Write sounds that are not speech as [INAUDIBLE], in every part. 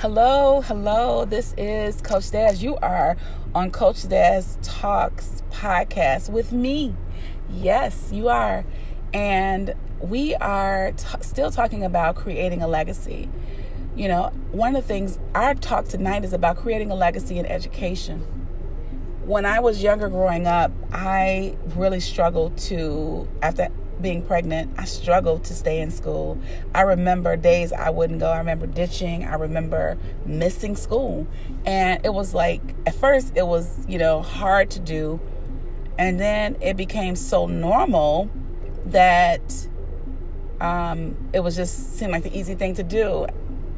Hello, hello. This is Coach Daz. You are on Coach Daz Talks podcast with me. Yes, you are. And we are t- still talking about creating a legacy. You know, one of the things our talk tonight is about creating a legacy in education. When I was younger growing up, I really struggled to, after being pregnant, I struggled to stay in school. I remember days I wouldn't go. I remember ditching. I remember missing school. And it was like, at first, it was, you know, hard to do. And then it became so normal that um, it was just seemed like the easy thing to do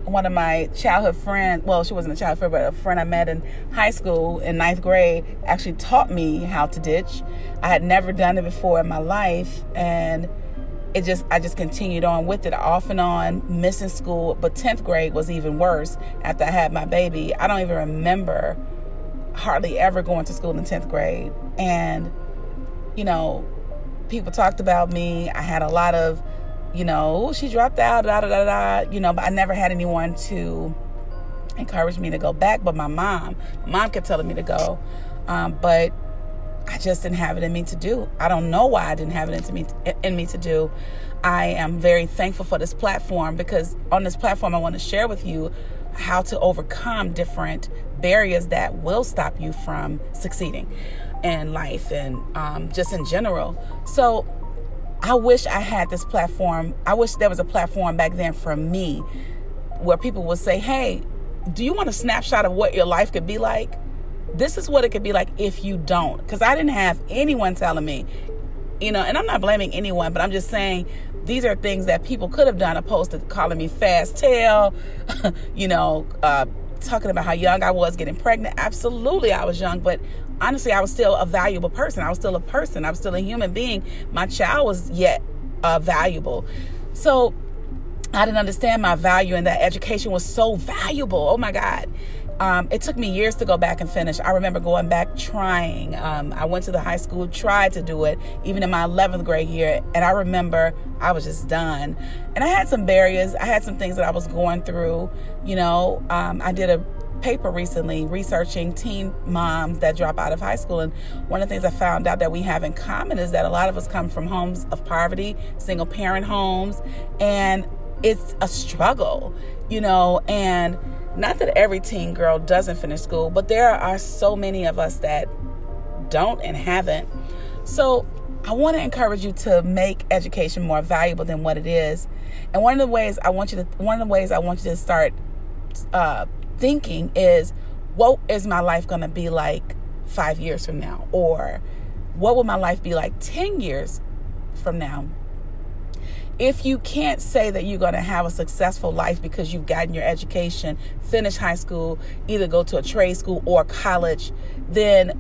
one of my childhood friends, well, she wasn't a childhood friend, but a friend I met in high school in ninth grade actually taught me how to ditch. I had never done it before in my life, and it just I just continued on with it off and on, missing school. But 10th grade was even worse after I had my baby. I don't even remember hardly ever going to school in 10th grade. And, you know, people talked about me. I had a lot of you know, she dropped out, da da da da, you know, but I never had anyone to encourage me to go back. But my mom, my mom kept telling me to go, um, but I just didn't have it in me to do. I don't know why I didn't have it in me in me to do. I am very thankful for this platform because on this platform I want to share with you how to overcome different barriers that will stop you from succeeding in life and um, just in general. So I wish I had this platform. I wish there was a platform back then for me where people would say, hey, do you want a snapshot of what your life could be like? This is what it could be like if you don't. Because I didn't have anyone telling me, you know, and I'm not blaming anyone, but I'm just saying these are things that people could have done opposed to calling me fast tail, [LAUGHS] you know, uh, talking about how young I was getting pregnant. Absolutely, I was young, but honestly, I was still a valuable person. I was still a person. I was still a human being. My child was yet uh, valuable. So I didn't understand my value and that education was so valuable. Oh my God. Um, it took me years to go back and finish. I remember going back trying. Um, I went to the high school, tried to do it, even in my 11th grade year. And I remember I was just done. And I had some barriers. I had some things that I was going through. You know, um, I did a paper recently researching teen moms that drop out of high school. And one of the things I found out that we have in common is that a lot of us come from homes of poverty, single parent homes, and it's a struggle, you know, and not that every teen girl doesn't finish school, but there are so many of us that don't and haven't. So I want to encourage you to make education more valuable than what it is. And one of the ways I want you to one of the ways I want you to start uh, thinking is what is my life going to be like five years from now? Or what will my life be like 10 years from now? If you can't say that you're going to have a successful life because you've gotten your education, finish high school, either go to a trade school or college, then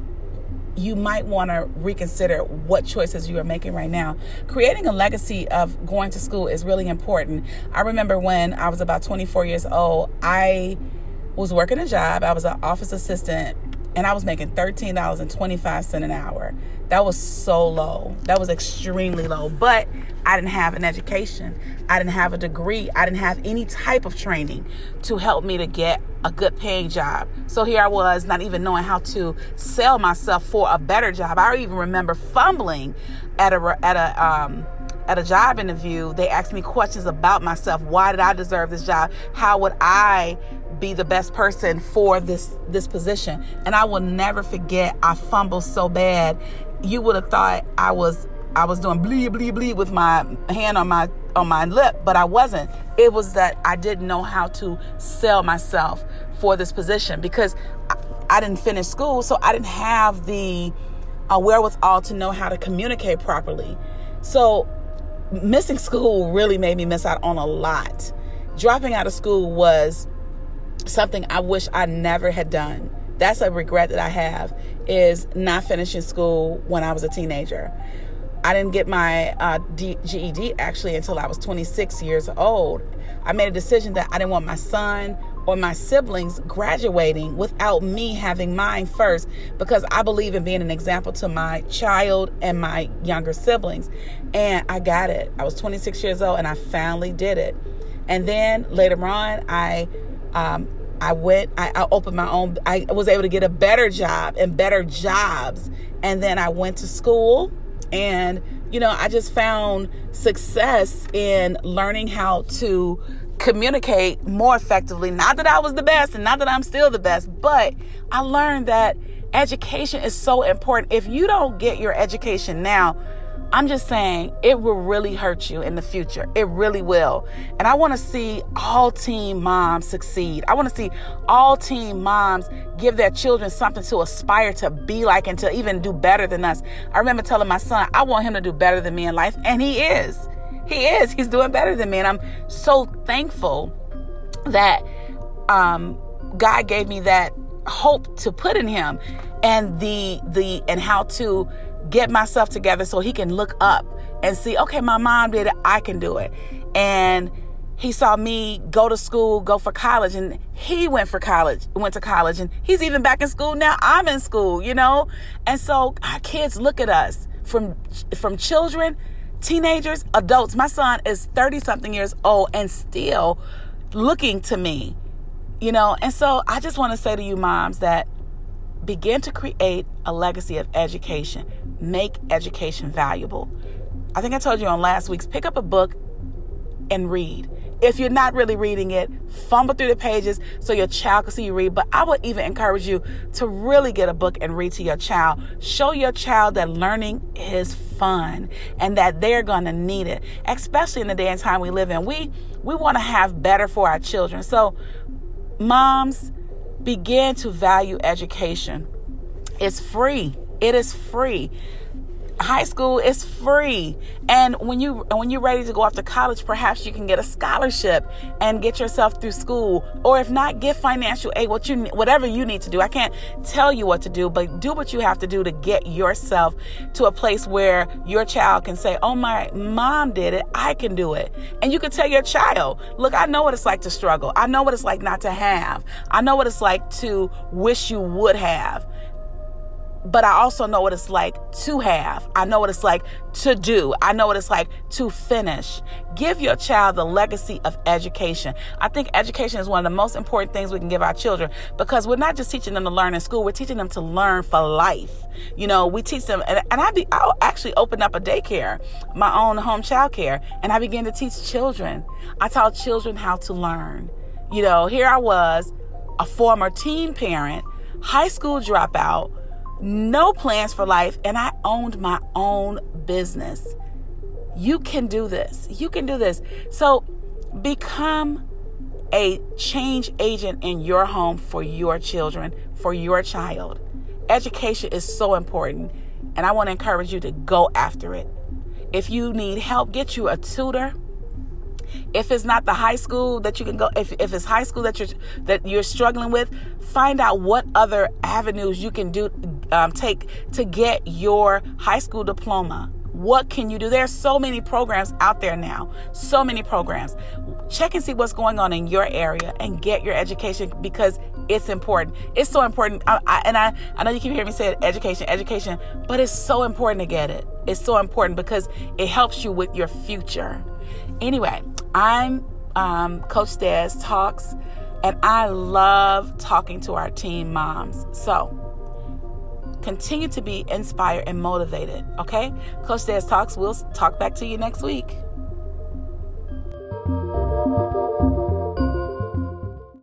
you might want to reconsider what choices you are making right now. Creating a legacy of going to school is really important. I remember when I was about 24 years old, I was working a job. I was an office assistant and I was making $13.25 an hour. That was so low. That was extremely low. But I didn't have an education. I didn't have a degree. I didn't have any type of training to help me to get a good paying job. So here I was, not even knowing how to sell myself for a better job. I even remember fumbling at a at a um, at a job interview. They asked me questions about myself. Why did I deserve this job? How would I be the best person for this this position. And I will never forget I fumbled so bad. You would have thought I was I was doing bleed bleed bleed with my hand on my on my lip, but I wasn't. It was that I didn't know how to sell myself for this position because I, I didn't finish school, so I didn't have the uh, wherewithal to know how to communicate properly. So missing [LAUGHS] school really made me miss out on a lot. Dropping out of school was something I wish I never had done. That's a regret that I have is not finishing school when I was a teenager. I didn't get my uh, D- GED actually until I was 26 years old. I made a decision that I didn't want my son or my siblings graduating without me having mine first because I believe in being an example to my child and my younger siblings. And I got it. I was 26 years old and I finally did it. And then later on, I um, I went, I, I, opened my own, I was able to get a better job and better jobs. And then I went to school and, you know, I just found success in learning how to communicate more effectively. Not that I was the best and not that I'm still the best, but I learned that education is so important. If you don't get your education now, I'm just saying it will really hurt you in the future. It really will. And I want to see all teen moms succeed. I want to see all teen moms give their children something to aspire to be like and to even do better than us. I remember telling my son, I want him to do better than me in life, and he is. He is. He's doing better than me. And I'm so thankful that um, God gave me that hope to put in him and the the and how to get myself together so he can look up and see okay my mom did it i can do it. And he saw me go to school go for college and he went for college went to college and he's even back in school now. I'm in school you know? And so our kids look at us from from children teenagers adults. My son is 30 something years old and still looking to me you know, and so I just want to say to you, moms, that begin to create a legacy of education. Make education valuable. I think I told you on last week's pick up a book and read. If you're not really reading it, fumble through the pages so your child can see you read. But I would even encourage you to really get a book and read to your child. Show your child that learning is fun and that they're going to need it, especially in the day and time we live in. We we want to have better for our children. So Moms, begin to value education. It's free. It is free high school is free. And when you when you're ready to go off to college perhaps you can get a scholarship and get yourself through school. Or if not get financial aid what you whatever you need to do. I can't tell you what to do but do what you have to do to get yourself to a place where your child can say oh my mom did it. I can do it. And you can tell your child look i know what it's like to struggle. I know what it's like not to have. I know what it's like to wish you would have but I also know what it's like to have. I know what it's like to do. I know what it's like to finish. Give your child the legacy of education. I think education is one of the most important things we can give our children because we're not just teaching them to learn in school, we're teaching them to learn for life. You know, we teach them, and, and I, be, I actually opened up a daycare, my own home child care, and I began to teach children. I taught children how to learn. You know, here I was, a former teen parent, high school dropout no plans for life, and I owned my own business. You can do this. You can do this. So become a change agent in your home for your children, for your child. Education is so important, and I want to encourage you to go after it. If you need help, get you a tutor if it's not the high school that you can go, if, if it's high school that you're that you're struggling with, find out what other avenues you can do um, take to get your high school diploma. What can you do? There's so many programs out there now. So many programs. Check and see what's going on in your area and get your education because it's important. It's so important. I, I, and I, I know you keep hearing me say education, education, but it's so important to get it. It's so important because it helps you with your future. Anyway, I'm um, Coach Des Talks, and I love talking to our team moms. So continue to be inspired and motivated, okay? Coach Des Talks, we'll talk back to you next week.